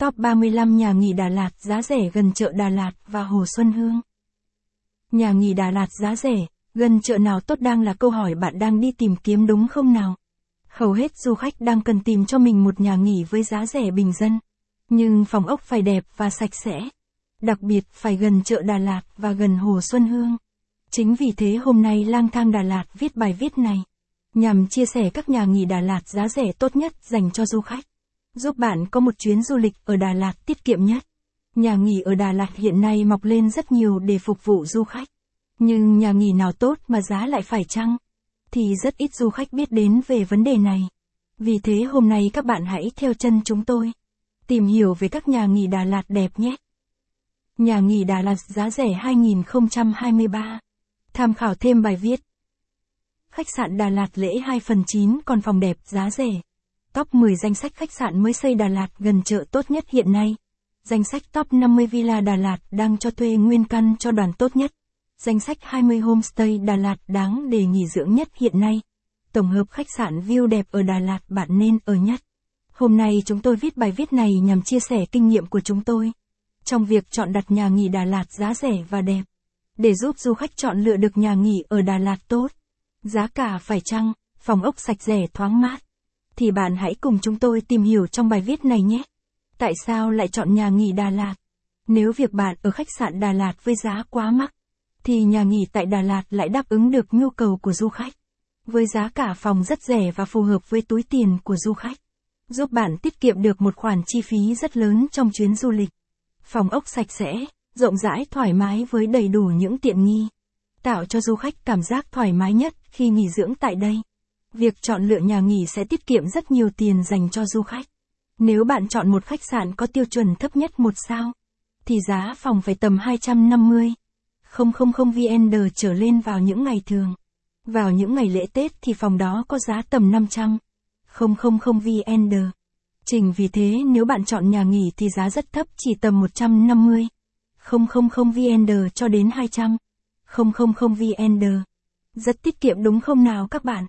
Top 35 nhà nghỉ Đà Lạt giá rẻ gần chợ Đà Lạt và Hồ Xuân Hương. Nhà nghỉ Đà Lạt giá rẻ, gần chợ nào tốt đang là câu hỏi bạn đang đi tìm kiếm đúng không nào? Hầu hết du khách đang cần tìm cho mình một nhà nghỉ với giá rẻ bình dân. Nhưng phòng ốc phải đẹp và sạch sẽ. Đặc biệt phải gần chợ Đà Lạt và gần Hồ Xuân Hương. Chính vì thế hôm nay lang thang Đà Lạt viết bài viết này. Nhằm chia sẻ các nhà nghỉ Đà Lạt giá rẻ tốt nhất dành cho du khách. Giúp bạn có một chuyến du lịch ở Đà Lạt tiết kiệm nhất. Nhà nghỉ ở Đà Lạt hiện nay mọc lên rất nhiều để phục vụ du khách. Nhưng nhà nghỉ nào tốt mà giá lại phải chăng? Thì rất ít du khách biết đến về vấn đề này. Vì thế hôm nay các bạn hãy theo chân chúng tôi. Tìm hiểu về các nhà nghỉ Đà Lạt đẹp nhé. Nhà nghỉ Đà Lạt giá rẻ 2023. Tham khảo thêm bài viết. Khách sạn Đà Lạt lễ 2 phần 9 còn phòng đẹp giá rẻ. Top 10 danh sách khách sạn mới xây Đà Lạt gần chợ tốt nhất hiện nay. Danh sách top 50 villa Đà Lạt đang cho thuê nguyên căn cho đoàn tốt nhất. Danh sách 20 homestay Đà Lạt đáng để nghỉ dưỡng nhất hiện nay. Tổng hợp khách sạn view đẹp ở Đà Lạt bạn nên ở nhất. Hôm nay chúng tôi viết bài viết này nhằm chia sẻ kinh nghiệm của chúng tôi trong việc chọn đặt nhà nghỉ Đà Lạt giá rẻ và đẹp. Để giúp du khách chọn lựa được nhà nghỉ ở Đà Lạt tốt, giá cả phải chăng, phòng ốc sạch rẻ thoáng mát. Thì bạn hãy cùng chúng tôi tìm hiểu trong bài viết này nhé. Tại sao lại chọn nhà nghỉ Đà Lạt? Nếu việc bạn ở khách sạn Đà Lạt với giá quá mắc, thì nhà nghỉ tại Đà Lạt lại đáp ứng được nhu cầu của du khách. Với giá cả phòng rất rẻ và phù hợp với túi tiền của du khách. Giúp bạn tiết kiệm được một khoản chi phí rất lớn trong chuyến du lịch. Phòng ốc sạch sẽ, rộng rãi thoải mái với đầy đủ những tiện nghi. Tạo cho du khách cảm giác thoải mái nhất khi nghỉ dưỡng tại đây. Việc chọn lựa nhà nghỉ sẽ tiết kiệm rất nhiều tiền dành cho du khách. Nếu bạn chọn một khách sạn có tiêu chuẩn thấp nhất một sao, thì giá phòng phải tầm 250. 000 VND trở lên vào những ngày thường. Vào những ngày lễ Tết thì phòng đó có giá tầm 500. 000 VND. Trình vì thế nếu bạn chọn nhà nghỉ thì giá rất thấp chỉ tầm 150. 000 VND cho đến 200. 000 VND. Rất tiết kiệm đúng không nào các bạn?